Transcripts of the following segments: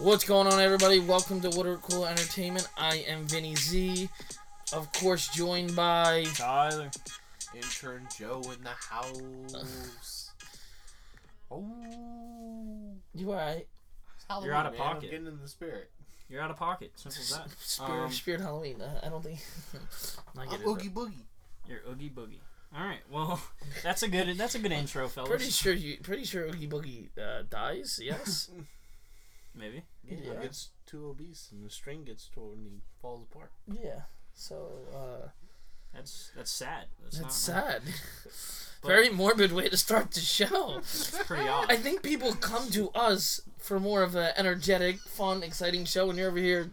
What's going on, everybody? Welcome to Water Cool Entertainment. I am Vinny Z, of course, joined by. Tyler. Intern Joe in the house. oh. you alright? You're out of man. I'm pocket. getting in the spirit. You're out of pocket. Simple as that. Spirit, Um, Spirit Halloween. Uh, I don't think. I I'm get it. Oogie Boogie. You're oogie boogie. All right. Well, that's a good. That's a good intro, fellas. Pretty sure you. Pretty sure Oogie Boogie uh, dies. Yes. Maybe. Yeah, Yeah. He gets too obese and the string gets torn and he falls apart. yeah. So uh, That's that's sad. That's, that's not, sad. But- Very morbid way to start the show. It's pretty odd. I think people come to us for more of an energetic, fun, exciting show, and you're over here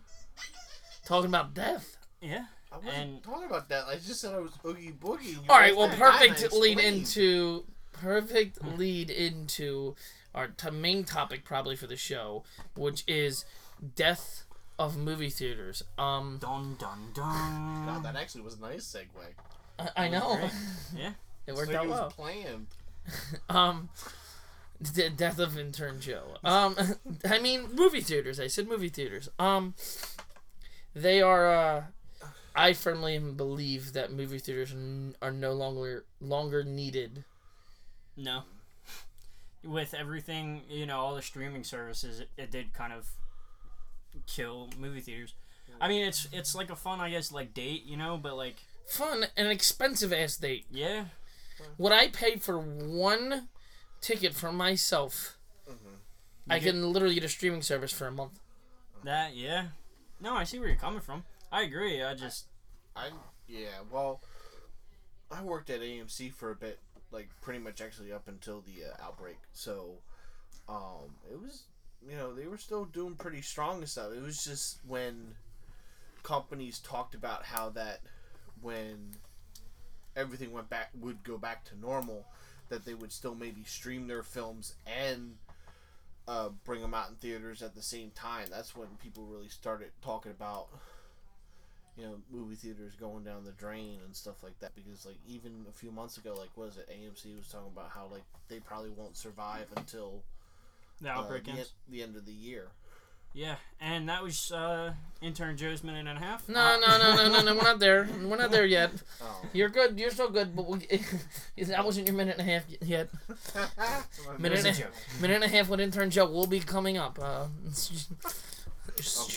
talking about death. yeah. I wasn't And- talking about that. I just said I was Oogie Boogie. All right, well, didn't perfect lead into perfect lead into our t- main topic probably for the show, which is death of movie theaters. Um, Dun dun dun. God, that actually was a nice segue. I, I know Great. Yeah. it worked like out it was well. planned. Um, the death of intern Joe. Um, I mean movie theaters. I said movie theaters. Um, they are. Uh, I firmly believe that movie theaters n- are no longer longer needed. No. With everything, you know, all the streaming services, it, it did kind of kill movie theaters. I mean, it's it's like a fun, I guess, like date, you know, but like, Fun and expensive ass date. yeah, Would I pay for one ticket for myself? Mm-hmm. I get- can literally get a streaming service for a month. that, yeah. No, I see where you're coming from. I agree. I just, I yeah. Well, I worked at AMC for a bit, like pretty much actually up until the uh, outbreak. So, um, it was you know they were still doing pretty strong and stuff. It was just when companies talked about how that when everything went back would go back to normal, that they would still maybe stream their films and uh, bring them out in theaters at the same time. That's when people really started talking about you know movie theaters going down the drain and stuff like that because like even a few months ago like what was it AMC was talking about how like they probably won't survive until the uh, outbreak the, ends. en- the end of the year. Yeah, and that was uh, intern Joe's minute and a half. No, no, no, no, no, no. We're not there. We're not there yet. Oh. You're good. You're still good. But we, that wasn't your minute and a half yet. Minute and, a a, joke. minute and a half with intern Joe will be coming up uh,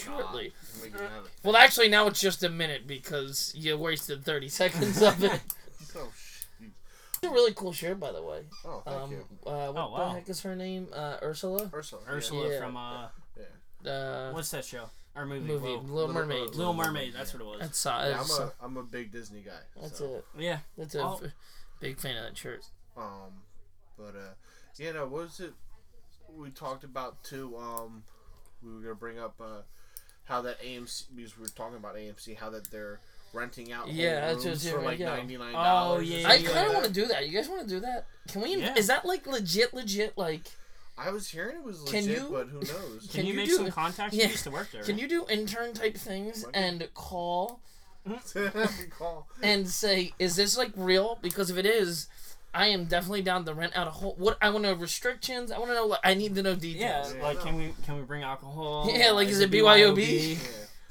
shortly. We can have it. Well, actually, now it's just a minute because you wasted 30 seconds of it. Oh, shoot. It's a really cool shirt, by the way. oh thank Um, you. uh, what Oh, the heck is her name? Uh, Ursula. Ursula. Ursula Yeah. from uh, Yeah. Uh, what's that show? Our movie. movie Whoa. Little, Little- Mermaid. Little- Little Mermaid. That's what it was. That's uh, yeah. I'm a I'm a big Disney guy. that's so, it. yeah. That's a Oh. f- big fan of that shirt. Um, but uh, yeah, no, what was it? We talked about too. Um, we were gonna bring up uh, how that AMC because we were talking about AMC, how that they're renting out Yeah, that's rooms what- for like yeah. ninety nine Oh, dollars. yeah, I kind of want to do that. You guys want to do that? Can we? Yeah. Is that like legit? Legit? Like, I was hearing it was Can legit, you- but who knows? Can, Can you, you make do- some contacts? yeah. You used to work there. can you do intern type things and call Call. and say, "Is this like real?" Because if it is, I am definitely down to rent out a whole. What I want to know restrictions. I want to know. Like, I need to know details. Yeah, like no. can we can we bring alcohol? Yeah, like, is it BYOB? Yeah.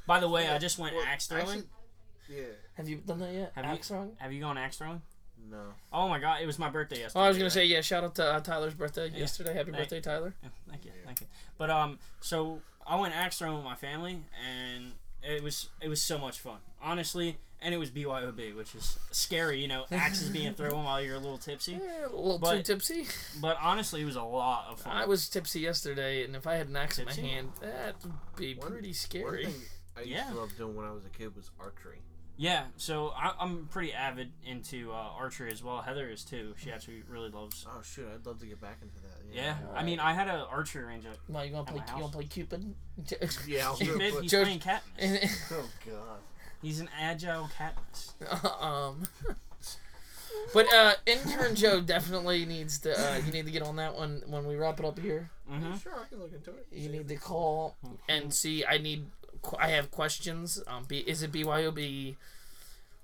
By the way, I just went Well, axe throwing. actually- Yeah. Have you done that yet? Have you- Axe throwing? Have you gone axe throwing? No. Oh my god, it was my birthday yesterday. Oh, I was gonna right? say yeah. Shout out to uh, Tyler's birthday Yeah. yesterday. Happy Thank- birthday, Tyler. Yeah, thank you, thank you. But um, so I went axe throwing with my family, and it was it was so much fun, honestly. And it was BYOB, which is scary, you know, axes being thrown while you're a little tipsy. Eh, a little too tipsy. But honestly, it was a lot of fun. I was tipsy yesterday, and if I had an axe in my hand, that would be One- pretty One scary. thing I used Yeah. to love doing when I was a kid was archery. Yeah, so I, I'm pretty avid into uh, archery as well. Heather is too. She actually really loves. Oh shoot, I'd love to get back into that. Yeah, Alright. I mean, I had an archery range. At, Well, you gonna play? You gonna play Cupid? Yeah, I'll do he's George- playing Katniss. Oh god. He's an agile cat. um. But uh, intern Joe definitely needs to. Uh, you need to get on that one when we wrap it up here. Mm-hmm. Sure, I can look into it. You need to call and see. I need. I have questions. Um, B, is it BYOB?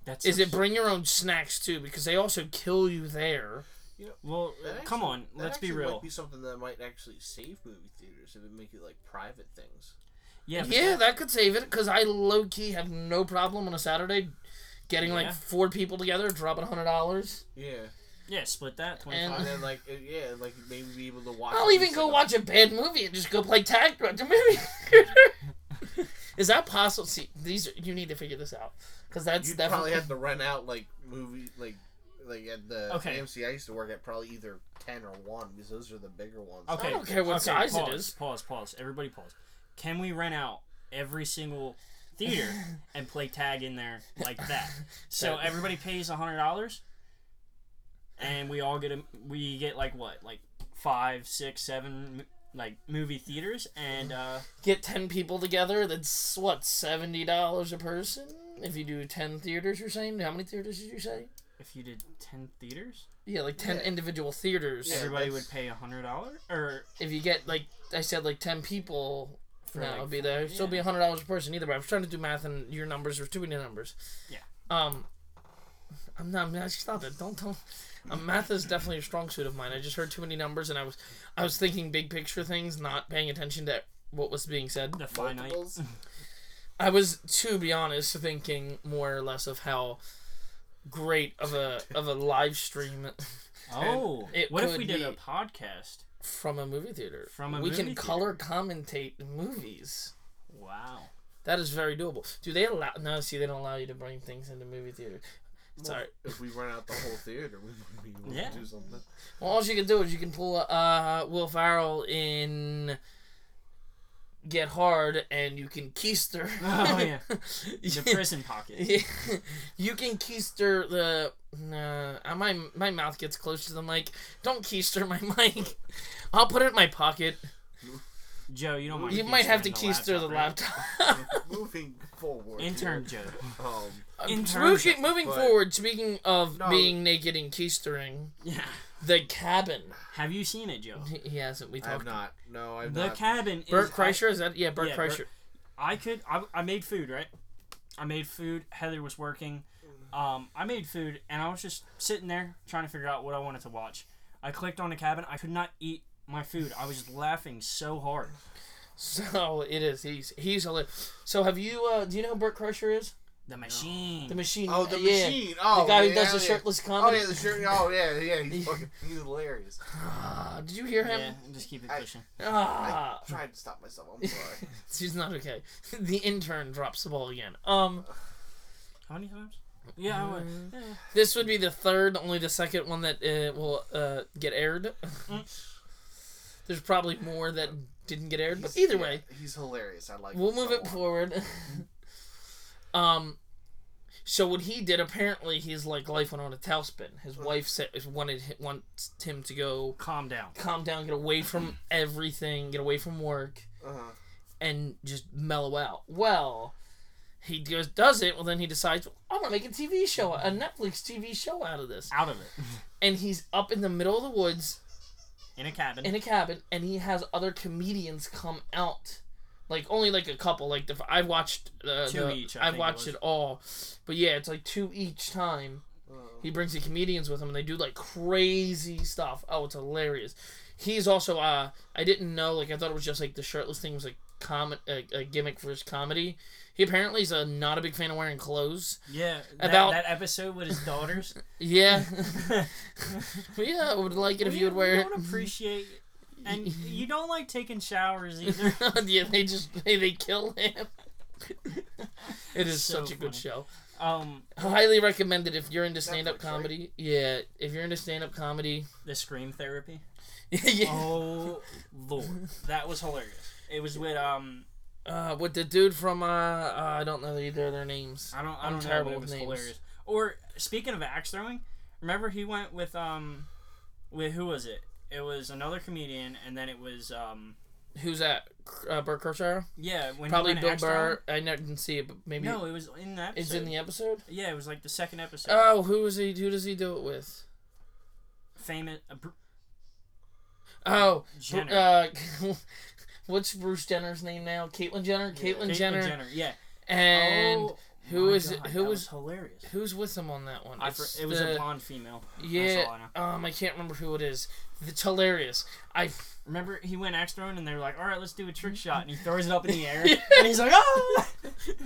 That's Is so it bring your own snacks too? Because they also kill you there. You know, Well, that come on, let's be actually real. Might be something that might actually save movie theaters if it make it like private things. Yeah, Yeah, that- that could save it because I low key have no problem on a Saturday getting Yeah. like four people together, dropping hundred dollars. Yeah, yeah, split that twenty five. And- and then like yeah, like maybe be able to watch. I'll even go of- watch a bad movie and just go play tag at the movie. Is that possible? See, these are, you need to figure this out because that's You'd definitely probably have to rent out like movie like like at the Okay. AMC I used to work at probably either ten or one because those are the bigger ones. Okay. I don't care what okay, size it pause, is. Pause, pause. Everybody pause. Can we rent out every single theater and play tag in there like that? So everybody pays a hundred dollars, and we all get a we get like what like five, six, seven like movie theaters, and uh, get ten people together. That's what seventy dollars a person. If you do ten theaters, you're saying how many theaters did you say? if you did ten theaters, Yeah, like ten Yeah. individual theaters. Yeah. everybody that's- would pay a hundred dollars or If you get like I said, like ten people. For, no, like, it'd be there. It'd still be yeah. hundred dollars a person either. But I was trying to do math, and your numbers were too many numbers. Yeah. Um, I'm not. Man, stop it. Don't don't. Um, math is definitely a strong suit of mine. I just heard too many numbers, and I was, I was thinking big picture things, not paying attention to what was being said. the finite. I was, to be honest, thinking more or less of how great of a of a live stream Oh, it what if could we did a podcast? From a movie theater. From a we movie can color commentate movies. Wow. That is very doable. Do they allow? No, see, they don't allow you to bring things into movie theater. Sorry. If we run out the whole theater, we might be able Yeah. to do something. Well, all you can do is you can pull uh Will Ferrell in Get Hard, and you can keister. Oh yeah, the prison pocket. Yeah, you can keister the. Uh, my my mouth gets close to the mic. Don't keister my mic. I'll put it in my pocket. Joe, you don't mind. You might have to keystering keister the right? laptop. Moving forward. Intern here, Joe. Um, Intern moving Joe. moving But- forward. Speaking of No. being naked and keistering, Yeah. the cabin. Have you seen it, Joe? He, he hasn't. We talked. I have not. No, I've The not. The cabin. Bert is, Kreischer is that? Yeah, Bert Yeah, Kreischer. I, I could. I, I made food, right? I made food. Heather was working. Um, I made food, and I was just sitting there trying to figure out what I wanted to watch. I clicked on the cabin. I could not eat my food. I was laughing so hard. So it is. He's he's hilarious. So have you? Uh, do you know who Bert Kreischer is? The machine. The machine. Oh, the yeah. machine. Oh, the guy who yeah, does the yeah. shirtless Oh comedy. yeah, the shirt. Oh yeah, yeah. He's fucking. He's hilarious. Ah, did you hear yeah, him? just keep it I- pushing. Ah, I tried to stop myself. I'm sorry. she's not okay. The intern drops the ball again. Um, How many times? Yeah, I would. Yeah. this would be the third, only the second one that uh, will uh, get aired. There's probably more that didn't get aired, but He's- either yeah, way, he's hilarious. I like. It. We'll move so it much. forward. um, so what he did apparently, his like life went on a tailspin. His wife said wanted hi- wants him to go Calm down. calm down, get away from everything, get away from work, Uh-huh. and just mellow out. Well, he goes does it. Well, then he decides I'm gonna make a TV show, a Netflix TV show out of this. Out of it. And he's up in the middle of the woods In a cabin. in a cabin, and he has other comedians come out. Like only like a couple. Like the I've watched uh, Two the, each, I I've think it watched it all, but yeah, it's like two each time. He brings the comedians with him, and they do like crazy stuff. Oh, it's hilarious. He's also uh, I didn't know like I thought it was just like the shirtless thing was like com a, a gimmick for his comedy. He apparently is a, not a big fan of wearing clothes. yeah. That, About- that episode with his daughters. Yeah, yeah, I would like it if you would wear we it. don't appreciate. And you don't like taking showers either. yeah, they just they, they kill him. it is So such a good show. Um, Highly recommended if you're into stand up Netflix, right? comedy. Yeah, if you're into stand up comedy. the scream therapy. yeah. Oh lord, that was hilarious. It was with um, Uh, with the dude from uh, uh I don't know either of their names. I don't, I I'm don't know, terrible it with names. hilarious. Or speaking of axe throwing, remember he went with um, with who was it? It was another comedian, and then it was um, Who's that? Uh, Bert Kreischer? yeah, when Probably Bill Burr. I never didn't see it, but maybe No, it was in that. it's in the episode. Yeah, it was like the second episode. Oh, who is he? Who does he do it with? Famous. Uh, Br- Oh, Jenner. uh, what's Bruce Jenner's name now? Caitlyn Jenner. Caitlyn Caitlyn Jenner. Jenner. Yeah. And oh Who My? God, Who that was hilarious? who's with him on that one? I for, it was the- a blonde female. Yeah, all I know. um, I can't remember who it is. It's hilarious. I Remember, he went X throwing, and they were like, "All right, let's do a trick shot," and he throws it up in the air, and he's like, "Oh!"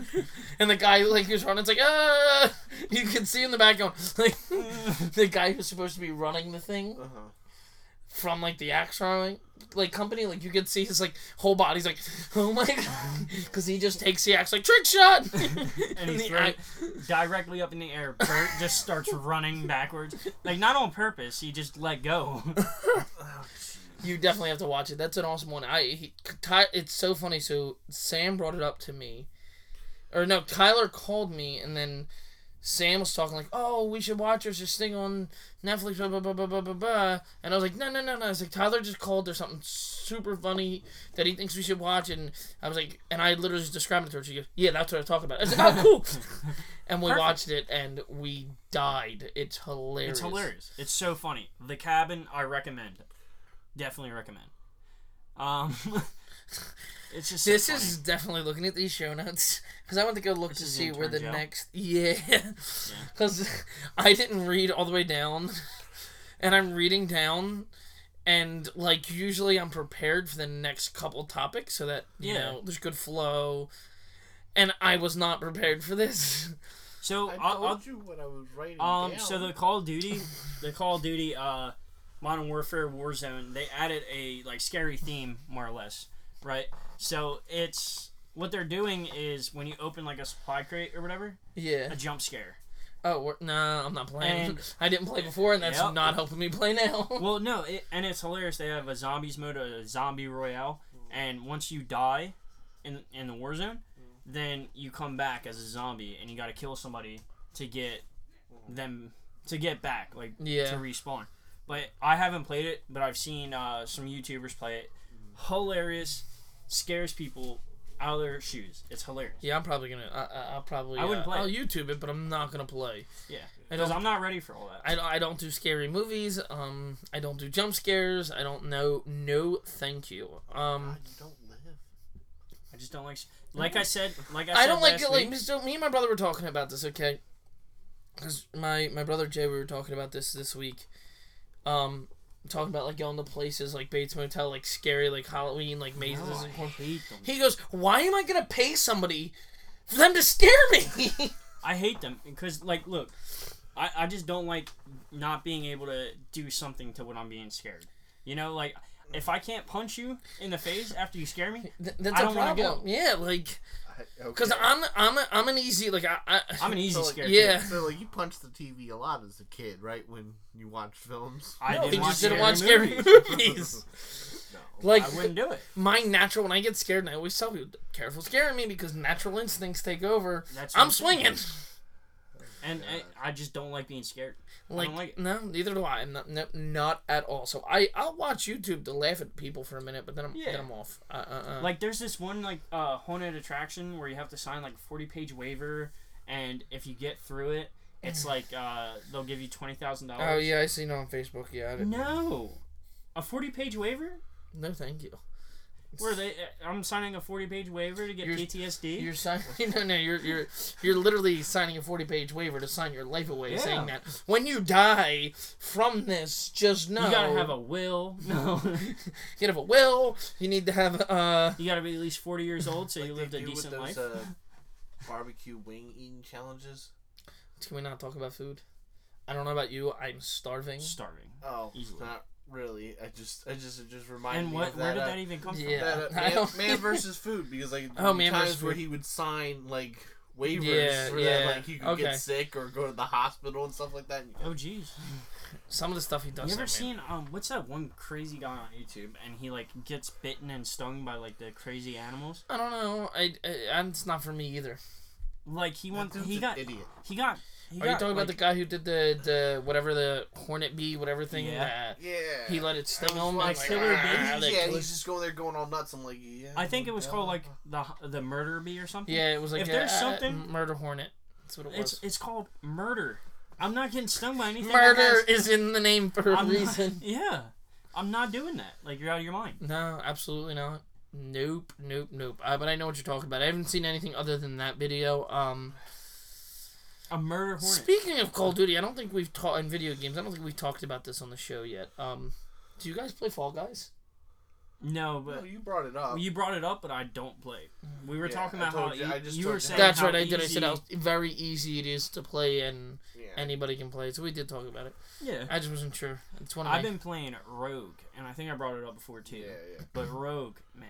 and the guy like who's running, it's like ah. You can see in the background like the guy who's supposed to be running the thing Uh-huh. From like the axe throwing like company. Like you can see his like whole body's like oh my god, because he just takes the axe like trick shot, and he the throws axe- directly up in the air. Bert just starts running backwards, like not on purpose. He just let go. Oh. You definitely have to watch it. That's an awesome one. I he, Ty, it's so funny. So Sam brought it up to me, or no, Tyler called me, and then Sam was talking like, "Oh, we should watch this thing on Netflix." Blah blah blah blah blah blah. blah. And I was like, "No, no, no, no." I was like, "Tyler just called. There's something super funny that he thinks we should watch." And I was like, and I literally just described it to her. She goes, "Yeah, that's what I talk about." I was like, "Oh, cool." and we Perfect. watched it, and we died. It's hilarious. It's hilarious. It's so funny. The Cabin, I recommend. Definitely recommend. Um, it's just so This funny. is definitely looking at these show notes because I want to go look This to see where the intern Joe? next yeah because I didn't read all the way down and I'm reading down and like usually I'm prepared for the next couple topics so that you Yeah. know there's good flow and I was not prepared for this so. I I'll, told I'll, you what I was writing Um, down. so the Call of Duty, the Call of Duty, uh, Modern Warfare Warzone, they added a like scary theme more or less, right? So it's what they're doing is when you open like a supply crate or whatever, yeah a jump scare. oh no I'm not playing And- I didn't play before and that's Yep. not helping me play now Well, no, it, and it's hilarious. They have a zombies mode, a zombie royale, and once you die in in the war zone, then you come back as a zombie and you got to kill somebody to get them to get back, like Yeah. to respawn. But I haven't played it, but I've seen uh, some YouTubers play it. Hilarious, scares people out of their shoes. It's hilarious. yeah I'm probably gonna I, I, I'll probably I wouldn't uh, play I'll. YouTube it but I'm not gonna play Yeah, I because don't I'm not ready for all that. I, don't- I don't do scary movies. Um, I don't do jump scares. I don't know. No, thank you. Um, God, you don't live. I just don't like. Like I said, like I I, don't like last. Like, week- so me and my brother were talking about this. Okay, because my my brother Jay, we were talking about this this week. Um, talking about like going to places like Bates Motel, like scary, like Halloween, like mazes No, and corn. He goes, "Why am I gonna pay somebody for them to scare me?" I hate them because, like, look, I, I just don't like not being able to do something to when I'm being scared. You know, like if I can't punch you in the face after you scare me, Th- That's I don't wanna problem. go. Yeah, like because okay. I'm I'm a, I'm an easy like I, I I'm an easy So, like, scared. yeah. kid. So like you punched the TV a lot as a kid, right? When you watched films. I No, didn't watch just didn't watch scary movies. movies. no. like I wouldn't do it. my natural when I get scared, and I always tell people, "Careful scaring me," because natural instincts take over. That's I'm what swinging. And I, I just don't like being scared. Like like it. no, neither do I. Not, no, not at all. So I I'll watch YouTube to laugh at people for a minute, but then I'm Yeah. then I'm off. Uh, uh, uh. Like there's this one like uh, haunted attraction where you have to sign like a 40 page waiver, and if you get through it, it's like uh, they'll give you twenty thousand dollars. oh yeah, I seen on Facebook. Yeah, I didn't, No, a 40 page waiver. no, thank you. Where they? I'm signing a 40 page waiver to get You're- PTSD. You're signing. No, no, you're you're you're literally signing a forty page waiver to sign your life away, Yeah. saying that when you die from this, just know You gotta have a will. No, you gotta have a will. You need to have uh. you gotta be at least 40 years old so Like you they lived a decent life. do with decent those, life. Uh, barbecue wing eating challenges. Can we not talk about food? I don't know about you. I'm starving. Starving. Oh, Easily. not really. I just, I just, it just reminded And me what? of Where that. did uh, that even come Yeah. that, uh, I man, don't- man versus food because like Oh, the Man times versus where Food. he would sign like waivers Yeah, for yeah. that like he could Okay. get sick or go to the hospital and stuff like that. from? Oh jeez. Some of the stuff he does. You ever seen um? What's that one crazy guy on YouTube and he like gets bitten and stung by like the crazy animals? I don't know. I, I and it's not for me either. Like he went. He got. idiot. He got. He Are you got, talking about the guy who did the the whatever the hornet bee whatever thing Yeah. that Yeah. he let it I sting was him? watching, like, killer ah, bees? Yeah, killer- he's just going there going all nuts. I'm like, yeah. I think it was called like the the murder bee or something. yeah, it was like If a- there's a- something- murder hornet. That's what it was. It's it's called murder. I'm not getting stung by anything. Murder has- is in the name for a I'm not- reason. yeah, I'm not doing that. Like you're out of your mind. No, absolutely not. Nope, nope, nope. Uh, but I know what you're talking about. I haven't seen anything other than that video. Um, A murder hornet. Speaking of Call of Duty, I don't think we've talked in video games. I don't think we've talked about this on the show yet. Um, do you guys play Fall Guys? no, Well, but you brought it up. you brought it up, but I don't play. We were Yeah, talking about how you- e- I just you were saying That's how right. I did. I said how very easy it is to play and yeah. anybody can play. So we did talk about it. Yeah. I just wasn't sure. It's one of I've my. been playing Rogue, and I think I brought it up before too. yeah, yeah. But Rogue, man,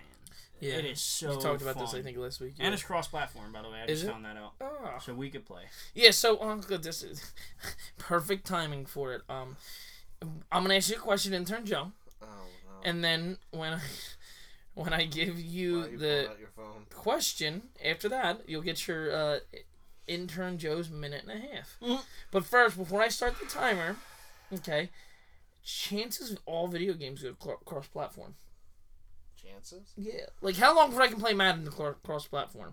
Yeah. it is so. we talked about this. I think last week. And it's cross-platform, by the way. I Is just it? found that out, Ah. so we could play. Yeah, so um. This is perfect timing for it. Um, I'm gonna ask you a question, intern Joe, Oh no. and then when I when I give you are you the your phone? question after that, you'll get your uh, intern Joe's minute and a half. Mhm. But first, before I start the timer, okay, chances of all video games go cross-platform. Chances? Yeah, like how long before I can play Madden cross-platform? Uh,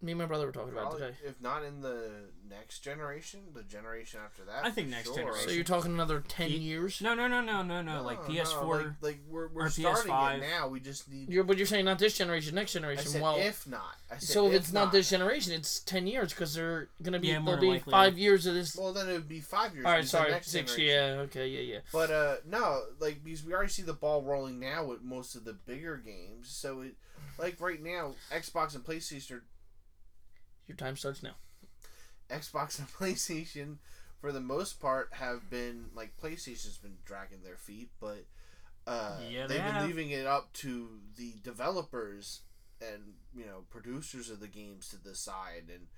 Me and my brother were talking about it today. if not in the next generation, the generation after that. I think next sure. generation. So you're talking another ten Ye- years? No, no, no, no, no, no. Like No, PS4. no, like, like we're, we're starting PS5. it now. We just need. You're, but you're saying not this generation, next I generation. said well, if not. I said so if if it's not, this generation, it's ten years because they're gonna be Yeah, there'll be likely. five years of this. Well, then it would be five years. All right, sorry, next six. generation- Yeah, okay, yeah, yeah. But uh, no, like because we already see the ball rolling now with most of the bigger games. So it, like right now, Xbox and PlayStation, are, Your time starts now. Xbox and PlayStation, for the most part, have been like PlayStation's been dragging their feet, but uh, Yeah, they they've been leaving it up to the developers and you know producers of the games to decide. And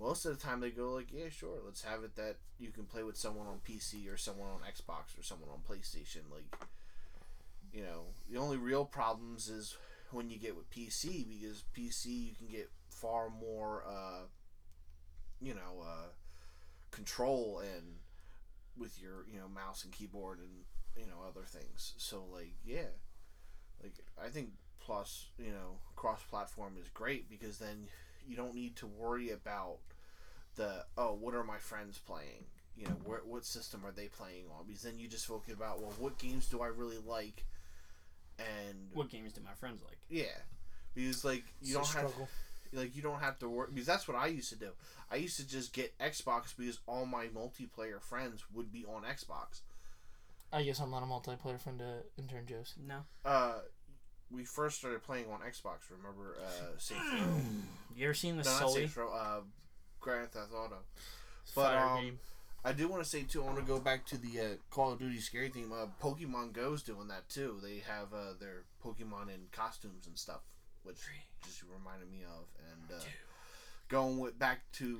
most of the time, they go like, "Yeah, sure, let's have it that you can play with someone on PC or someone on Xbox or someone on PlayStation." Like, you know, the only real problems is when you get with PC because PC you can get far more. Uh, you know, uh, control and with your you know mouse and keyboard and you know other things. So like yeah, like I think plus you know cross platform is great because then you don't need to worry about the oh what are my friends playing you know where, what system are they playing on because then you just focus about well what games do I really like and What games do my friends like? yeah because like you It's don't have struggle. like you don't have to work because that's what I used to do. I used to just get Xbox because all my multiplayer friends would be on Xbox. I guess I'm not a multiplayer friend to intern Joe's. No. Uh, we first started playing on Xbox. Remember, uh, Saints Row? You ever seen the no, not Sully? Saints Row. Uh, Grand Theft Auto. But Fire um, game. I do want to say too. I want to go back to the uh, Call of Duty scary theme. Uh, Pokemon Go's doing that too. They have uh, their Pokemon in costumes and stuff, which just reminded me of. And uh, going with back to,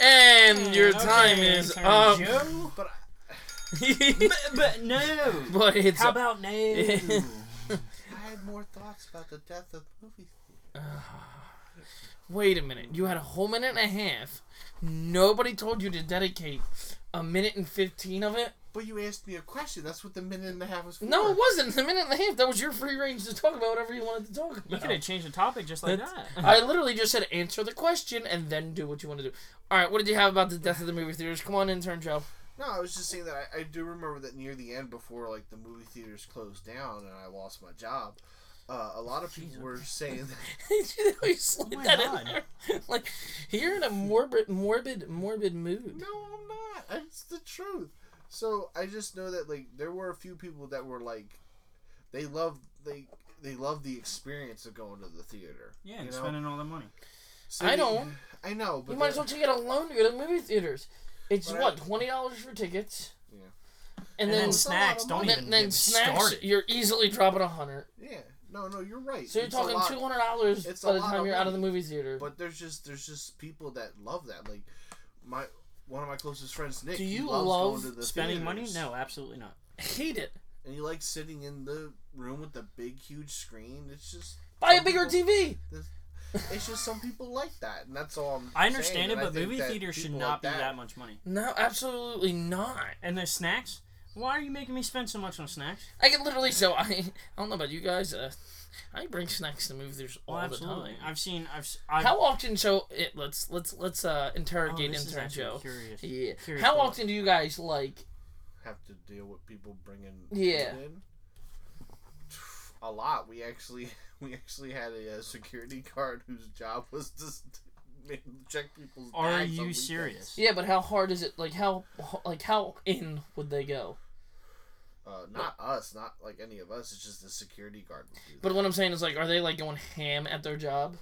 And your Okay, time is intern up. Joe. but but, but no. but it's How about no? I, I had more thoughts about the death of the movie. Wait a minute. You had a whole minute and a half. Nobody told you to dedicate a minute and fifteen of it. But you asked me a question. That's what the minute and a half was for. No, it wasn't. The minute and a half. That was your free range to talk about whatever you wanted to talk about. You about. could have changed the topic just like That's- that. I literally just said answer the question and then do what you want to do. All right, what did you have about the death of the movie theaters? Come on, intern Joe. No, I was just saying that I, I do remember that near the end, before like the movie theaters closed down and I lost my job, uh, a lot of people were saying that. you know, you slid Oh my that God. in there. Like you're in a morbid, morbid, morbid mood. No, I'm not. It's the truth. So I just know that like there were a few people that were like, they love they they love the experience of going to the theater. Yeah, you and know? spending all the money. So I you- don't. I know, but You might as well take it alone to go to the movie theaters. It's But I- what twenty dollars for tickets. Yeah. And, And then, then It's a lot snacks don't money. then, even then snacks. started. You're easily dropping a hundred. Yeah. No, no, you're right. So you're It's talking two hundred dollars it's by the time you're out of the movie theater. But there's just there's just people that love that. Like my one of my closest friends, Nick. Do he you loves love going to the Spending money? No, absolutely not. hate it. And he likes sitting in the room with the big, huge screen. It's just Buy a bigger people- TV. It's just some people like that, and that's all I'm. I understand saying, it, and but movie that theaters should not like be that much money. No, absolutely not. And the snacks? Why are you making me spend so much on snacks? I can literally so I I don't know about you guys. Uh, I bring snacks to movie theaters all Well, the absolutely. time. I've seen. I've. s- I've How often? So it, let's let's let's uh oh, interrogate this is intern Joe. Curious. Yeah. Curious How to look. often do you guys like? have to deal with people bringing. Yeah. food in. A lot. We actually we actually had a, uh security guard whose job was to check people's. Are bags you weekends. serious? Yeah, but how hard is it? Like how like how in would they go? Uh, not us, not like any of us. It's just the security guard would do But what I'm saying is like, are they like going ham at their job?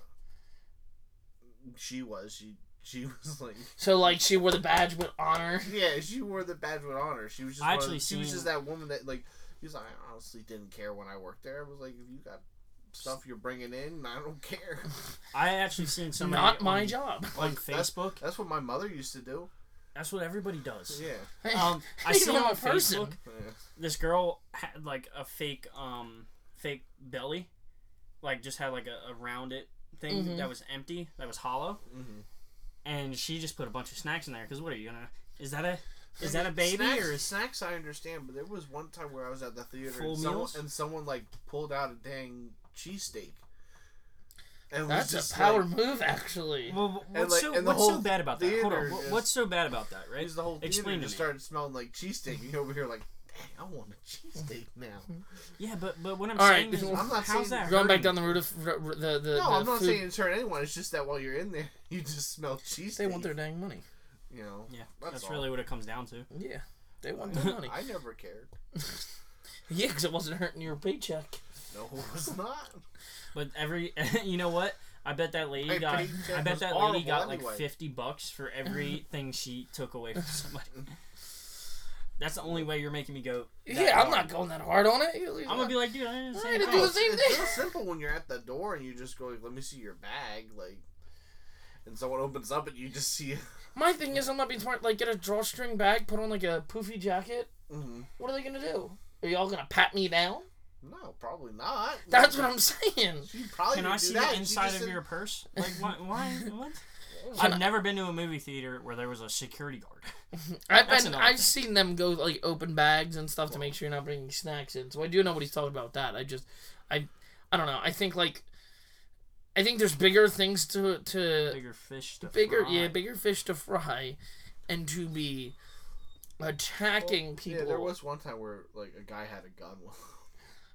that. She was. She she was like. So like she wore the badge with honor. Yeah, she wore the badge with honor. She was just. I one of- actually she was just that woman that like. He was like, I honestly didn't care when I worked there. I was like, if you got stuff you're bringing in, I don't care. I actually seen somebody Not my on, job. on Like, that's- Facebook. That's what my mother used to do. That's what everybody does. Yeah. Um, I You seen on a person. Facebook yeah. this girl had like a fake um fake belly, like just had like a, a rounded thing Mhm. that was empty, that was hollow, Mm-hmm. and she just put a bunch of snacks in there. Cause what are you gonna? Is that a is that a baby snacks, or is snacks? I understand, but there was one time where I was at the theater and someone, and someone like pulled out a dang cheesesteak. And That's just a power Like, move, actually. well, what's like, so the what's so bad about that? Hold on, theater what- is- so bad about that? Right? because the whole theater Explain to just me. started smelling like cheesesteak. And you're over here like, dang, I want a cheesesteak now. Yeah, but but what I'm All saying right, is, I'm not how's saying- that Going back down the route of r- r- the the, no, the I'm not food, saying it's hurt anyone. It's just that while you're in there, you just smell cheesesteak. they want their dang money. You know. Yeah, That's that's, really what it comes down to. Yeah, they want their money. I never cared. Yeah, because it wasn't hurting your paycheck. No, it was not. But every, you know what? I bet that lady My got. paycheck I bet that lady horrible got anyway. like fifty bucks for everything she took away from somebody. That's the only way you're making me go. that Yeah, I'm hard. not going that hard on it. I'm gonna be like, dude, I didn't say I didn't do the same thing. it's thing. real simple when you're at the door and you just go, like, "Let me see your bag," like, and someone opens up and you just see. My thing is, I'm not being smart. Like, get a drawstring bag, put on like a poofy jacket. Mm-hmm. What are they gonna do? Are y'all gonna pat me down? No, probably not. That's what I'm saying. She probably Can I see that. the inside just of said- your purse? Like, why? why what? Can I've I- never been to a movie theater where there was a security guard. I've been, I've thing. seen them go like open bags and stuff to make sure you're not bringing snacks in. So I do know what he's talking about. That I just, I, I don't know. I think like, I think there's bigger things to to Bigger fish to bigger fry. yeah bigger fish to fry, and to be attacking people. Yeah, there was one time where like a guy had a gun.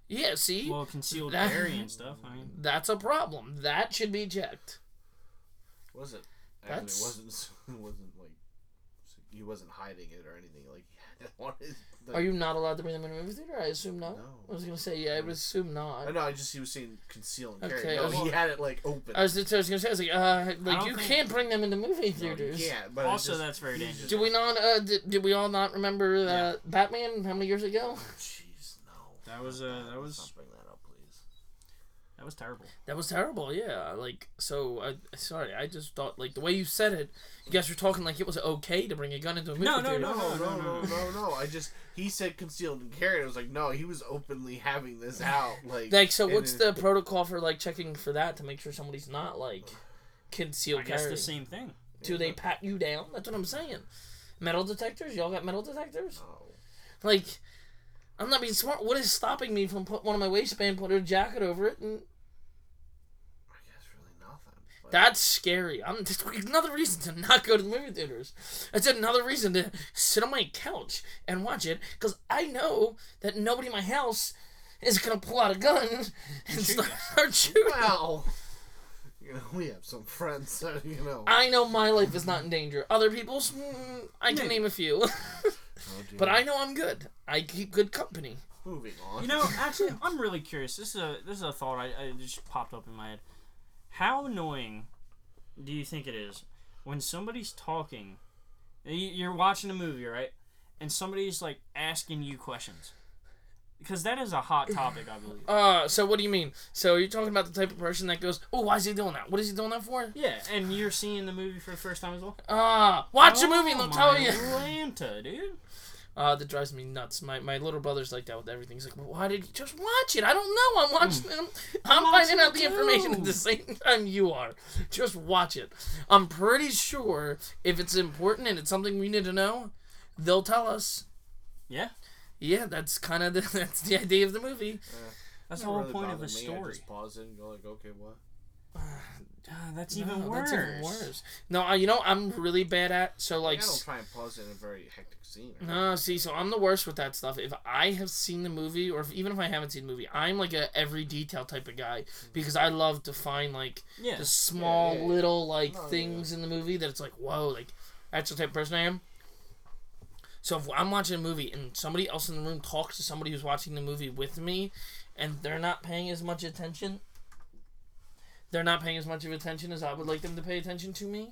Yeah, see, Well, concealed That- carry and stuff. I mean, that's a problem. That should be checked. was it? Actually, That's- it wasn't. It wasn't like he wasn't hiding it or anything. Like he had it on his. Like, Are you not allowed to bring them in a movie theater? I assume not. No. I was gonna say yeah. I would assume I not. know. I just he was saying conceal and carry. Okay, no, okay. he had it like open. I was, I was gonna say I was like uh like you think- can't bring them into movie theaters. can't. But also just- that's very dangerous. Do we not? Uh, did, did we all not remember uh, Yeah. Batman? How many years ago? Oh, Jeez, no. That was, uh, that Let's was- not bring that up, please. That was terrible. That was terrible. Yeah, like so. I sorry. I just thought like the way you said it. You guys were talking like it was okay to bring a gun into a movie No, no, theater. No, no, no, no, no. no, no, I just he said concealed and carried. I was like, no, he was openly having this out. Like, Like so, and what's it- the protocol for like checking for that to make sure somebody's not like concealed I guess carrying? the same thing. Do they pat you down? That's what I'm saying. Metal detectors? Y'all got metal detectors? No. Like, I'm not being smart. What is stopping me from putting one of my waistband, put a jacket over it, and I guess really nothing. But that's scary. I'm just another reason to not go to the movie theaters. It's another reason to sit on my couch and watch it because I know that nobody in my house is gonna pull out a gun and start, start shooting. well, you know, we have some friends, so you know. I know my life is not in danger. Other people's, mm, I can name a few, Oh, but I know I'm good. I keep good company. moving on. You know, actually, I'm really curious. This is a this is a thought I, I just popped up in my head. How annoying do you think it is when somebody's talking? You're watching a movie, right? And somebody's like asking you questions. Because that is a hot topic, I believe. Uh, so what do you mean? So you're talking about the type of person that goes, "Oh, why is he doing that? What is he doing that for?" Yeah, and you're seeing the movie for the first time as well. Ah, watch a movie and Oh, they'll tell you. Atlanta, dude. Uh, that drives me nuts. My my little brother's like that with everything. He's like, well, "Why did you just watch it? I don't know. I'm watching. I'm, I'm I'm finding out the information at the same time you are. Just watch it. I'm pretty sure if it's important and it's something we need to know, they'll tell us. Yeah, Yeah, that's kind of the, that's the idea of the movie. that's the whole really point of a bothered me. I story. just pause it and go like, okay, what? Ah, that's No, even worse. That's even worse. No, I- you know I'm really bad at so Like, like. I don't try and pause it in a very hectic scene. No, see, so I'm the worst with that stuff. If I have seen the movie, or if, even if I haven't seen the movie, I'm like a every detail type of guy because I love to find like Yeah. the small Yeah, yeah, yeah. little like No, yeah, things in the movie that it's like whoa, like that's the type of person I am. So if I'm watching a movie and somebody else in the room talks to somebody who's watching the movie with me, and they're not paying as much attention, they're not paying as much of attention as I would like them to pay attention to me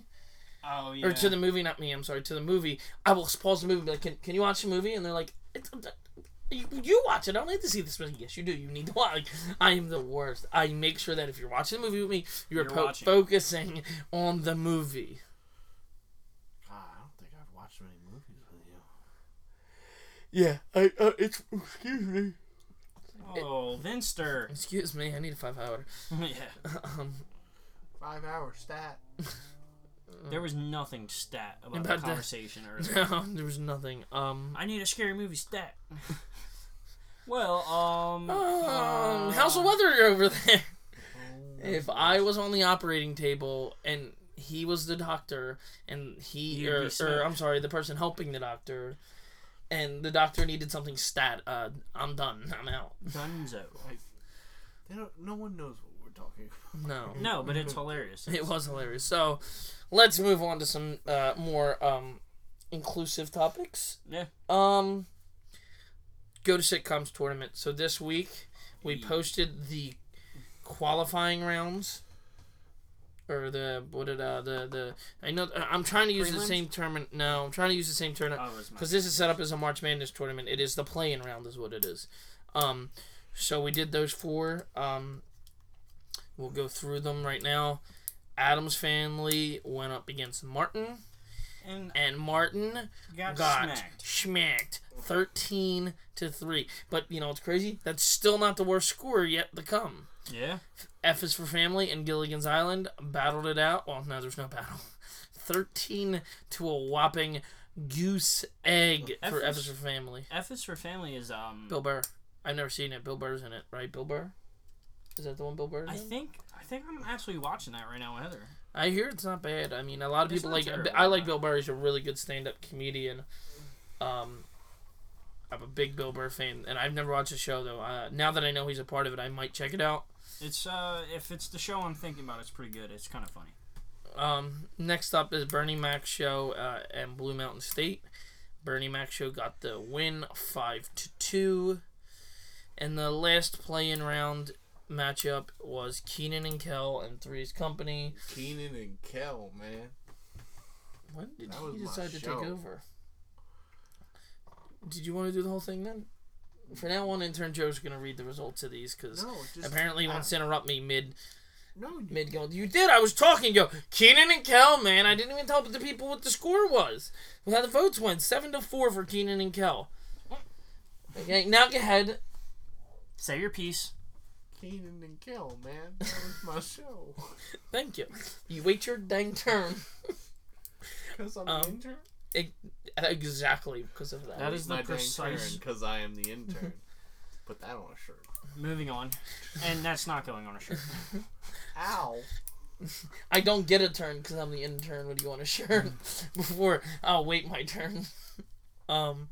Oh yeah. or to the movie, not me. I'm sorry, to the movie. I will pause the movie, and be like, "Can, can you watch the movie?" And they're like, it's, uh, you, "You watch it. I don't need to see this movie." Yes, you do. You need to watch. Like, I am the worst. I make sure that if you're watching the movie with me, you're, You're po- focusing on the movie. God, I don't think I've watched many movies with you. Yeah, I. Uh, it's excuse me. oh, Vinster. Excuse me. I need a five hour. yeah. um, Five hour stat. There was nothing stat about, About the the- conversation earlier. no, there was nothing. Um. I need a scary movie stat. well, um. Um, uh, how's the weather over there? Oh, If I was on the operating table and he was the doctor and he You'd or, be or smoked. I'm sorry, the person helping the doctor and the doctor needed something stat, uh, I'm done. I'm out. Dunzo. They don't, no one knows what we're talking about. No. No, but it's hilarious. It was hilarious. So let's move on to some uh, more um, inclusive topics. Yeah. Um go to sitcoms tournament. So this week we posted the qualifying rounds or the what did uh the the I know I'm trying to use the same term no I'm trying to use the same term Oh, it was my- because this is set up as a March Madness tournament. It is the play-in round, is what it is. Um, so we did those four. Um, we'll go through them right now. Addams family went up against Martin, and and Martin got, got smacked. schmacked, thirteen to three. But you know what's crazy? That's still not the worst score yet to come. Yeah. F is for family and Gilligan's Island battled it out. Well, no, there's no battle. Thirteen to a whopping goose egg F for F is- is for family. F is for family is um. Bill Burr. I've never seen it. Bill Burr's in it, right? Bill Burr. Is that the one Bill Burr's I in? think I think I'm actually watching that right now with Heather. I hear it's not bad. I mean, a lot of It's people like. terrible. I like Bill Burr. He's a really good stand-up comedian. Um, I'm a big Bill Burr fan, and I've never watched the show though. Uh, now that I know he's a part of it, I might check it out. It's uh if it's the show I'm thinking about, it's pretty good. It's kind of funny. Um, next up is Bernie Mac show uh, and Blue Mountain State. Bernie Mac show got the win five to two, and the last play-in round matchup was Kenan and Kel and Three's Company. Kenan and Kel, man. When did That he decide to show. take over? Did you want to do the whole thing then? For now on, intern Joe's gonna read the results of these because No, apparently he wants to interrupt me mid No, you- mid going. You did. I was talking. Go Kenan and Kel, man. I didn't even tell the people what the score was. How the votes went. Seven to four for Kenan and Kel. Okay, now go ahead. Say your piece. Kenan and Kel, man. That was my show. Thank you. You wait your dang turn. Because I'm Um, the intern. Exactly because of that. That is the my dang turn precise- because I am the intern. Put that on a shirt. Moving on, and that's not going on a shirt. Ow. I don't get a turn because I'm the intern when you want a shirt before I'll wait my turn. um.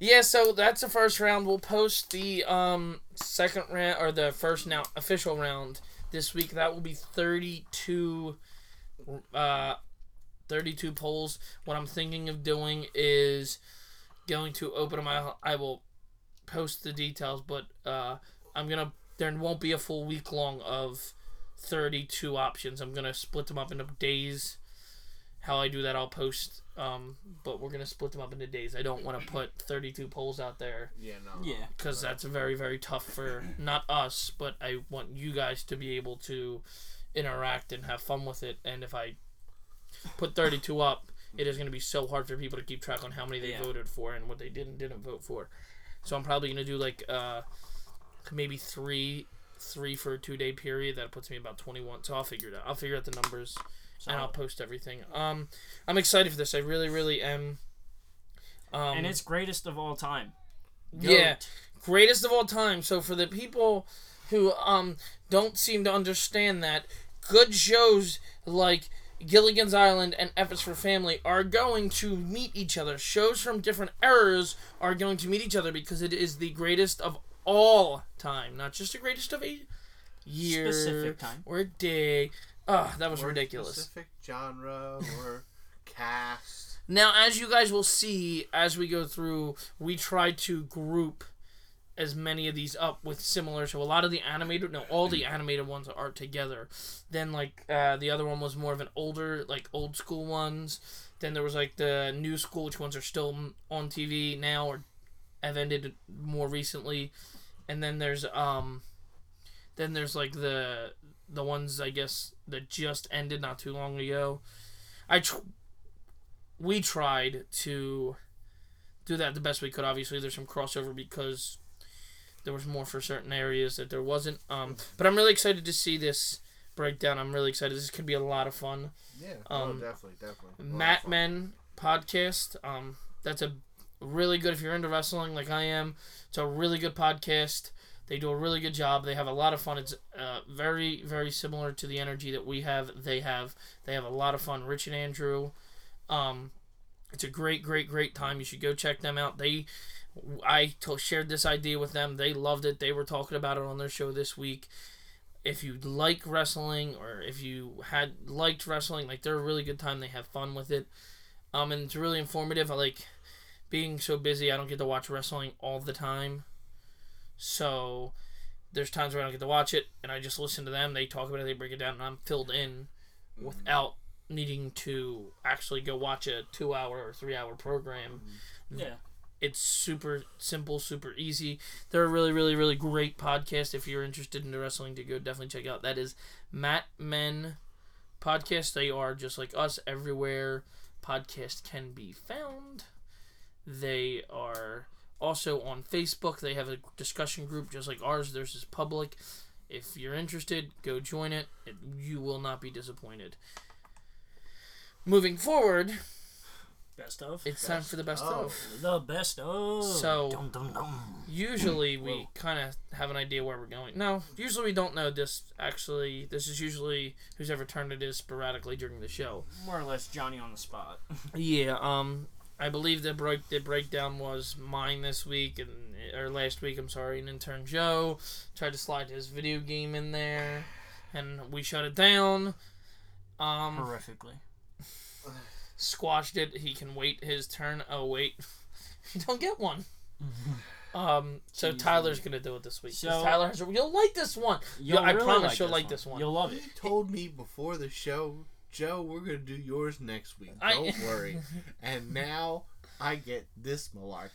Yeah, so that's the first round. We'll post the um second round or the first now official round this week. That will be 32 uh 32 polls. What I'm thinking of doing is going to open my I will post the details, but uh I'm going to there won't be a full week long of 32 options. I'm gonna split them up into days. How I do that, I'll post. Um, but we're gonna split them up into days. I don't want to put 32 polls out there Yeah, no. Yeah. because that's very very tough for not us, but I want you guys to be able to interact and have fun with it. And if I put 32 up, it is gonna be so hard for people to keep track on how many they Yeah. voted for and what they did and didn't vote for. So I'm probably gonna do like uh, maybe three three for a two day period. That puts me about 21. So I'll figure it out. I'll figure out the numbers and I'll post everything. Um, I'm excited for this. I really, really am. Um, and it's greatest of all time. yeah, greatest of all time. So for the people who um don't seem to understand that good shows like Gilligan's Island and F is for Family are going to meet each other. Shows from different eras are going to meet each other because it is the greatest of all time, not just the greatest of a year Specific time. or day. Ah, that was Or ridiculous. Specific genre or cast. Now, as you guys will see as we go through, we try to group as many of these up with similar. So a lot of the animated, no, all the animated ones are together. Then like uh, the other one was more of an older, like old school ones. Then there was like the new school, which ones are still on TV now or have ended more recently. And then there's um, then there's like the the ones I guess that just ended not too long ago. I tr- we tried to do that the best we could. Obviously, there's some crossover because there was more for certain areas that there wasn't. Um, but I'm really excited to see this breakdown. I'm really excited. This could be a lot of fun. Yeah. Um, oh, definitely, definitely. Mat. Men podcast. Um, that's a really good if you're into wrestling like I am. It's a really good podcast. They do a really good job. They have a lot of fun. It's uh, very very similar to the energy that we have. They have they have a lot of fun. Rich and Andrew. Um, it's a great great great time. You should go check them out. They I shared this idea with them. They loved it. They were talking about it on their show this week. If you like wrestling or if you had liked wrestling, like they're a really good time. They have fun with it. Um, and it's really informative. I like being so busy. I don't get to watch wrestling all the time. So there's times where I don't get to watch it, and I just listen to them. They talk about it, they break it down, and I'm filled in without needing to actually go watch a two hour or three hour program Yeah. It's super simple, super easy. They're a really, really, really great podcast. If you're interested in the wrestling to go, definitely check out. That is Mat Men Podcast. They are just like us everywhere podcast can be found. They are also on Facebook. They have a discussion group just like ours. Theirs is public. If you're interested, go join it. it you will not be disappointed. Moving forward, Best of. it's time for the best of. of. the best of. So- Dum, dum, dum. Usually we kind of have an idea where we're going. No, usually we don't know this. Actually, this is usually whose ever turn it is sporadically during the show. more or less Johnny on the spot. Yeah. Um, I believe the break the breakdown was mine this week and or last week. I'm sorry. And intern Joe tried to slide his video game in there, and we shut it down. Um, Horrifically. squashed it. He can wait his turn. Oh wait, you don't get one. Um, so Jeez. Tyler's gonna do it this week. So- Tyler has. You'll like this one. You'll I really promise like you'll this like one. this one. You'll love it. You told me before the show, Joe, we're gonna do yours next week. Don't worry. And now I get this malarkey.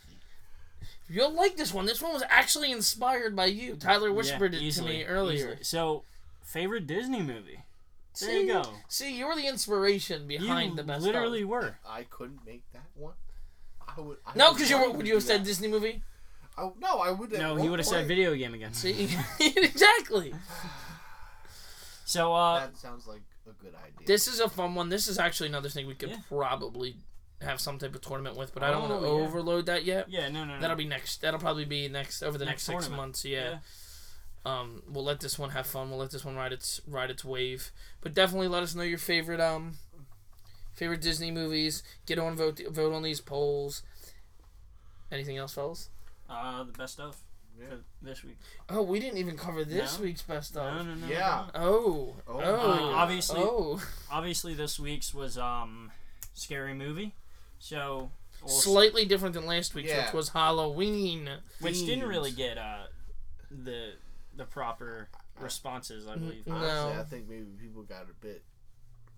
You'll like this one. This one was actually inspired by you. Tyler whispered Yeah, it easily, to me earlier. easily. So, favorite Disney movie? There See? you go. See, you're the inspiration behind you the best. You literally of. were. I couldn't make that one. I would. I No, because you were, would you have said that. Disney movie? I, no, I would. Have No, he would have said video game again. See, exactly. So, uh, That sounds like a good idea. This is a fun one. This is actually another thing we could Yeah. probably have some type of tournament with, but I don't want to Oh, yeah. overload that yet. yeah, no, no, no. That'll be next. That'll probably be next over the next, Next six tournament. months. Yeah. Um, we'll let this one have fun. We'll let this one ride its ride its wave. But definitely let us know your favorite um favorite Disney movies. Get on vote vote on these polls. Anything else, fellas? Uh, the best of Yeah. this week. Oh, we didn't even cover this No. week's best stuff. No, no, no. Yeah. Oh. Oh, Oh. Uh, obviously- Oh. Obviously, this week's was um, scary movie. So, we'll s- Slightly different than last week's, Yeah. which was Halloween. which didn't really get uh, the the proper responses, I believe. Mm, Honestly, No. I think maybe people got a bit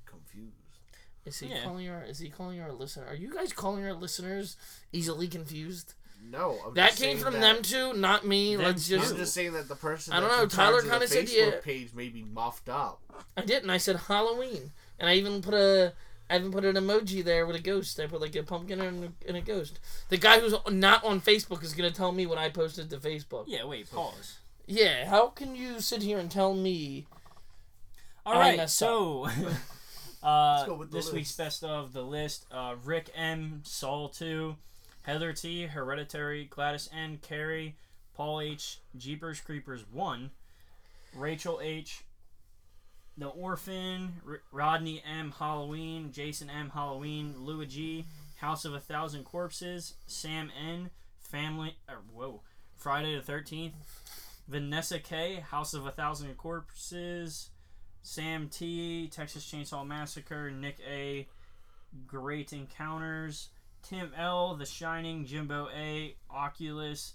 confused. Is he Yeah. calling our? Is he calling our listener? Are you guys calling our listeners easily confused? No, I'm That just came from that- them too, not me. Let's just. I'm just saying that the person. I don't know, Tyler kinda said Facebook yeah. page may be muffed up. I didn't. I said Halloween, and I even put a. I even put an emoji there with a ghost. I put like a pumpkin and a, and a ghost. The guy who's not on Facebook is gonna tell me what I posted to Facebook. Yeah, wait, pause. Yeah, how can you sit here and tell me? All right, I right, messed so uh, go with the this week's best of the list: uh, Rick M, Saw Two, Heather T, Hereditary, Gladys N, Carrie, Paul H, Jeepers Creepers One, Rachel H. The Orphan, R- Rodney M. Halloween, Jason M. Halloween, Louis G. House of a Thousand Corpses, Sam N. Family. Uh, whoa. Friday the Thirteenth. Vanessa K. House of a Thousand Corpses, Sam T. Texas Chainsaw Massacre, Nick A. Grave Encounters, Tim L. The Shining, Jimbo A. Oculus,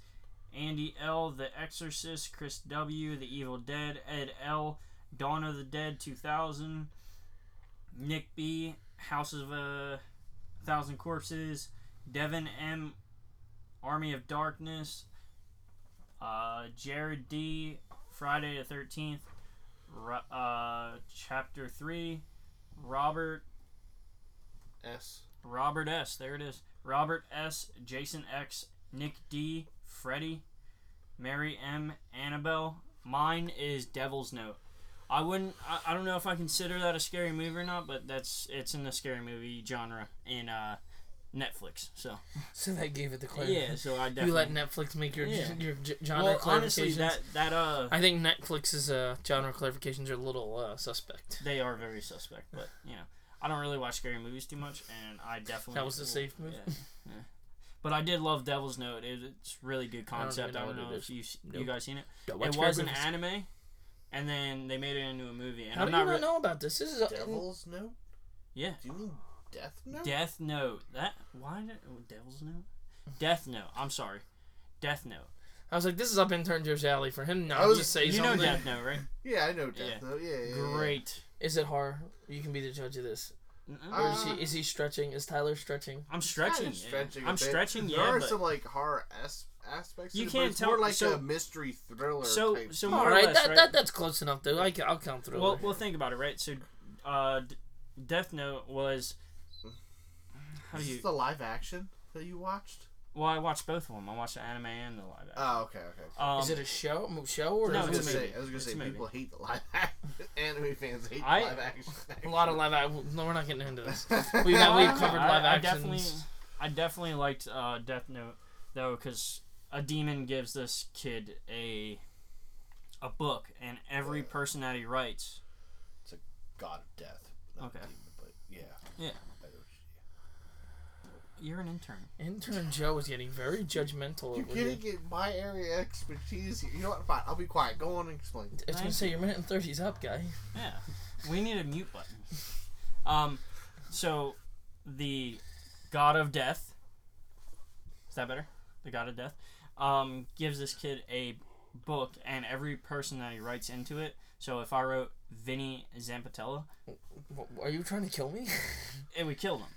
Andy L. The Exorcist, Chris W. The Evil Dead, Ed L. Dawn of the Dead 2000, Nick B. House of a Thousand Corpses, Devin M. Army of Darkness, uh, Jared D. Friday the 13th, Ro- uh, Chapter 3, Robert S. Robert S. There it is. Robert S. Jason X. Nick D. Freddie. Mary M. Annabelle. Mine is Devil's Note. I wouldn't. I, I don't know if I consider that a scary movie or not, but that's it's in the scary movie genre in uh, Netflix. So So that gave it the clar- yeah, so I definitely. You let Netflix make your Yeah. your j- genre well, clarifications. honestly, that that uh, I think Netflix's uh, genre clarifications are a little uh, suspect. they are very suspect. But you know, I don't really watch scary movies too much, and I definitely That was a safe move. Yeah, yeah. But I did love Devil's Note. It, it's really good I don't concept. I don't know if is. you you guys seen it. It was an movies. anime, and then they made it into a movie. And How I'm do you not not re- know about this? This is a, Devil's Note? Yeah, Do you mean Death Note? Death Note. That why did oh, Devil's Note? Death Note. I'm sorry, Death Note. I was like, this is up in Turn Joe's alley for him not I was- to say you know. Death Note, right? yeah, I know Death Yeah. Note. Yeah, yeah, yeah. Great. Is it horror? You can be the judge of this. Or is Uh, he is he stretching? Is Tyler stretching? I'm Kinda stretching. yeah. stretching. a I'm bit. stretching. There Yeah, are but some like horror as- aspects. You to it, can't but it's tell- More like so- a mystery thriller. so type. so All or right, less, that, right? that that's close enough though. I, will count through. Well, well, think about it, right? So, uh, D- Death Note was. How do Is you? this the live action that you watched? Well, I watched both of them. I watched the anime and the live action. Oh, okay, okay. Um, is it a show mo- show or No, I was is it's gonna it a say, I was gonna say people hate the live action. Anime fans hate I- live action. a lot of live? act- No, we're not getting into this. We've action. we've I- covered I- live I actions. definitely, I definitely liked uh, Death Note though, because a demon gives this kid a a book, and every person that he writes. It's a god of Death. Not Okay. demon, but yeah. Yeah. I know what You're an intern. Intern Joe is getting very judgmental You over You're here. getting my area expertise. here. You know what? Fine. I'll be quiet. Go on and explain. I was gonna say your minute and thirty's up, guy. Yeah, we need a mute button. Um, so the god of death. Is that better? The god of death. Um, gives this kid a book, and every person that he writes into it. So if I wrote Vinny Zampatello, Wh- Are you trying to kill me? it would kill him.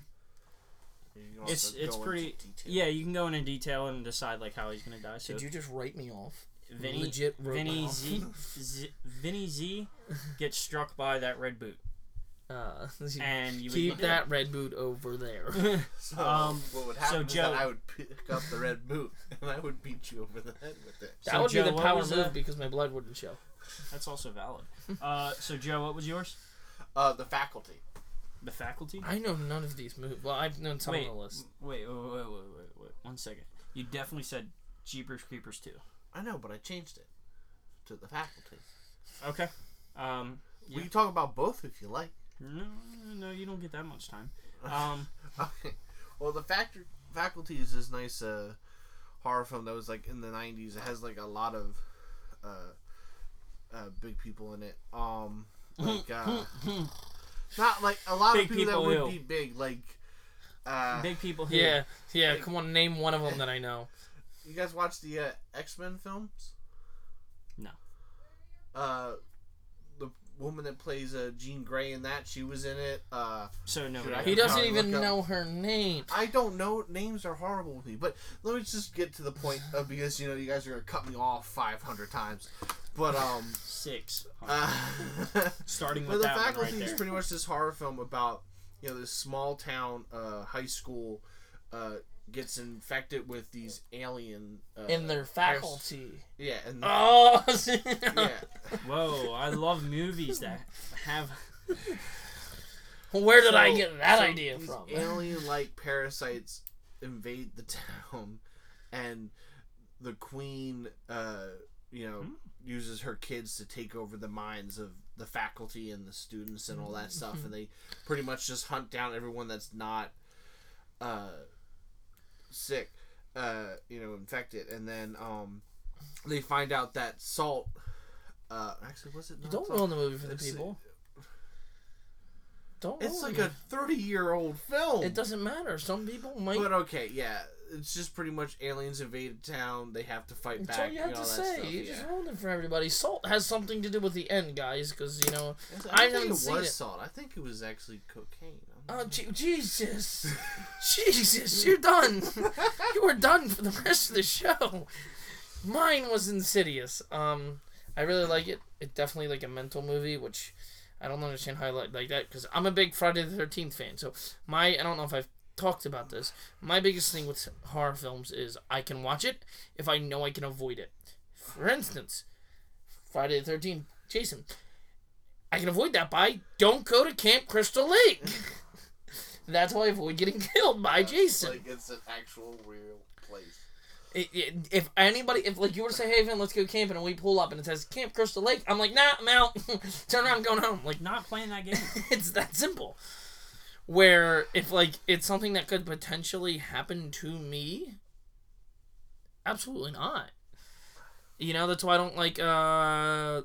You don't It's it's pretty. detail. Yeah, you can go into detail and decide like how he's gonna die. So Did you just write me off? Vinny legit wrote me Vinny off? Z, Z Vinny Z gets struck by that red boot, Uh, and you would keep get- that red boot over there. So Um, what would so happen is Joe- that I would pick up the red boot and I would beat you over the head with it. That So, would Joe, be the what power was, move uh, because my blood wouldn't show. That's also valid. Uh, so Joe, what was yours? Uh, the faculty. The faculty. I know none of these moves. Well, I've known some Wait, on the list. wait, wait, wait, wait, wait, wait, one second. You definitely said Jeepers Creepers too. I know, but I changed it to the faculty. Okay. Um. We Yeah. can talk about both if you like. No, no, you don't get that much time. Um. Okay. Well, the factor faculty is this nice uh, horror film that was like in the '90s. It has like a lot of uh, uh, big people in it. Um, like uh, not like a lot Big of people, people that who? would be big. Like, uh, Big people who. Yeah, yeah. Come on, name one of them that I know. you guys watch the uh, X Men films? No. Uh, the woman that plays uh, Jean Grey in that, she was in it. Uh, So no. Should He doesn't even know her name. I don't know. Names are horrible with me. But let me just get to the point of because you know you guys are gonna cut me off 500 times. But um, Six. uh, Starting but with the that one faculty right is pretty much this horror film about you know this small town uh, high school uh, gets infected with these alien uh, In their faculty. Yeah, and Oh. yeah. Whoa! I love movies that have. Where did I get that so idea from? Alien-like parasites invade the town, and the queen, uh, you know, uses her kids to take over the minds of the faculty and the students and all that stuff, and they pretty much just hunt down everyone that's not uh, sick, uh, you know, infected, and then um, they find out that salt. Uh, actually, was it? You don't salt? ruin the movie for the It's- people. Don't. It's like a thirty-year-old film. It doesn't matter. Some people might. But okay, yeah, it's just pretty much aliens invaded town. They have to fight That's back. all you have and to say. stuff, you yeah. just ruined it for everybody. Salt has something to do with the end, guys, because you know. I, I haven't think it seen was it. salt. I think it was actually cocaine. Oh Jesus, Jesus, you're done. you are done for the rest of the show. Mine was Insidious. Um, I really like it. It's definitely like a mental movie, which I don't understand how I like, like that because I'm a big Friday the Thirteenth fan. So my I don't know if I've talked about this. My biggest thing with horror films is I can watch it if I know I can avoid it. For instance, Friday the Thirteenth, Jason. I can avoid that by don't go to Camp Crystal Lake. That's why I avoid getting killed by Jason. Like it's an actual real place. It- it- if anybody, if like you were to say, "Hey, Vin, let's go camping," and we pull up and it says Camp Crystal Lake, I'm like, "Nah, I'm out. Turn around, I'm going home." Like, Not playing that game. it's that simple. Where if like it's something that could potentially happen to me, absolutely not. You know that's why I don't like uh,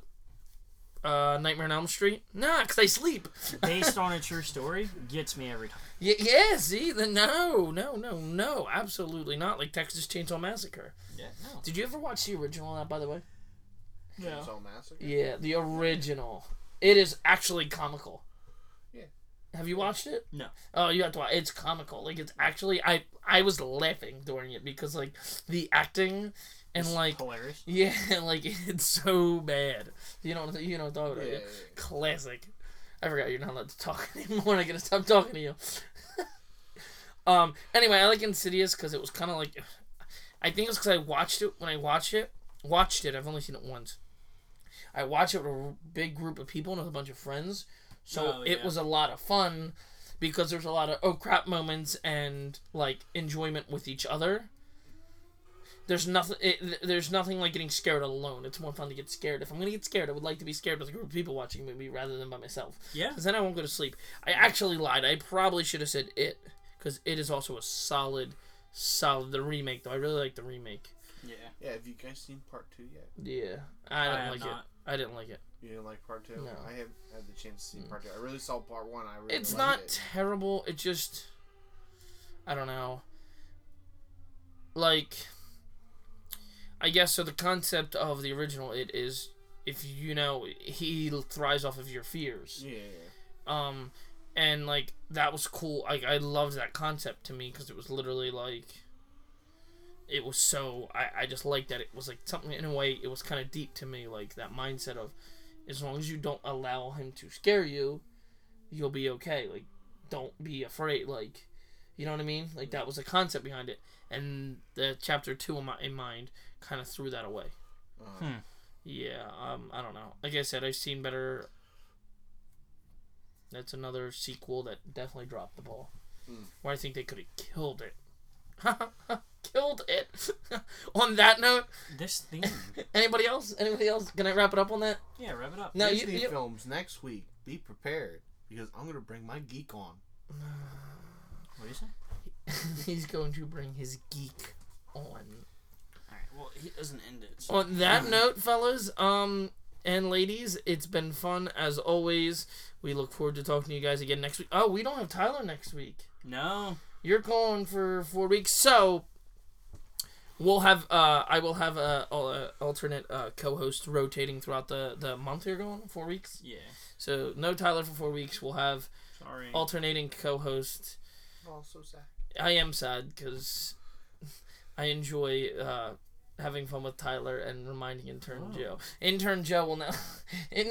uh, Nightmare on Elm Street. Nah, cause I sleep. Based on a true story, gets me every time. Yeah, yeah. See, the no, no, no, no, absolutely not. Like Texas Chainsaw Massacre. Yeah, no. Did you ever watch the original? of That, by the way. Yeah. Chainsaw Massacre. Yeah, the original. It is actually comical. Yeah. Have you watched it? No. Oh, you have to watch. It's comical. Like it's actually I I was laughing during it because like the acting and It's like hilarious. yeah, like it's so bad. You know you know I'm about. yeah, Yeah. yeah. Classic. I forgot you're not allowed to talk anymore. I gotta stop talking to you. um. Anyway, I like Insidious because it was kind of like, I think it's because I watched it when I watched it. Watched it. I've only seen it once. I watched it with a big group of people and with a bunch of friends, so Oh, it was a lot of fun because there's a lot of oh crap moments and like enjoyment with each other. There's nothing. It, there's nothing like getting scared alone. It's more fun to get scared. If I'm gonna get scared, I would like to be scared with a group of people watching a movie rather than by myself. Yeah. Because then I won't go to sleep. I actually lied. I probably should have said it because it is also a solid, solid. The remake though, I really like the remake. Yeah. Yeah, have you guys seen part two yet? Yeah, I I don't have like not. it. I didn't like it. You didn't like part two? No. I have had the chance to see mm. part two. I really saw part one. I really It's liked not it. terrible. It just, I don't know. Like, I guess so. The concept of the original it is if you know he thrives off of your fears. Yeah. Um, and like that was cool. Like I loved that concept to me because it was literally like. It was so I, I just liked that it was like something in a way it was kind of deep to me like that mindset of as long as you don't allow him to scare you you'll be okay like don't be afraid like you know what I mean like that was the concept behind it and the chapter 2 in my in mind kind of threw that away Uh, Hmm. yeah, um, I don't know. Like I said, I've seen better. That's another sequel that definitely dropped the ball. Hmm. Where I think they could have killed it. killed it. on that note, This theme. anybody else? Anybody else? Can I wrap it up on that? Yeah, wrap it up. No, you, Disney you films next week. Be prepared because I'm gonna bring my geek on. What do you say? he's going to bring his geek on. Alright, well, he doesn't end it. So. On that note, fellas, um, and ladies, it's been fun as always. We look forward to talking to you guys again next week. Oh, we don't have Tyler next week. No. You're going for four weeks, so we'll have uh, I will have a, a alternate uh, co-host rotating throughout the the month. You're going four weeks, Yeah. so no Tyler for four weeks. We'll have Sorry. alternating co-host. Oh, so sad. I am sad because I enjoy uh, having fun with Tyler and reminding intern Oh. Joe. Intern Joe will now, in,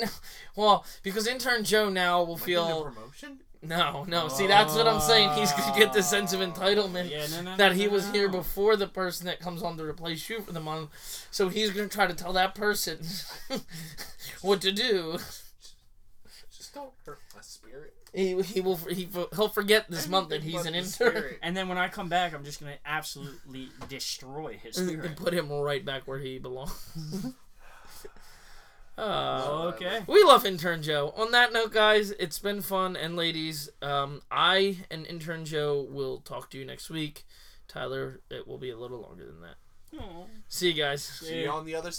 well, because intern Joe now will Am I getting a feel promotion. no, no. See, that's what I'm saying. He's gonna get this sense of entitlement Yeah, no, no, that no, he no, was no, here before the person that comes on to replace you for the month. So he's gonna try to tell that person what to do. Just don't hurt my spirit. He, he will he he'll forget this month that he's an intern spirit. And then when I come back, I'm just gonna absolutely destroy his spirit and put him right back where he belongs. Uh, okay. we love intern Joe. On that note, guys, it's been fun, and ladies, um, I and intern Joe will talk to you next week. Tyler, it will be a little longer than that. Aw. See you guys. See you on the other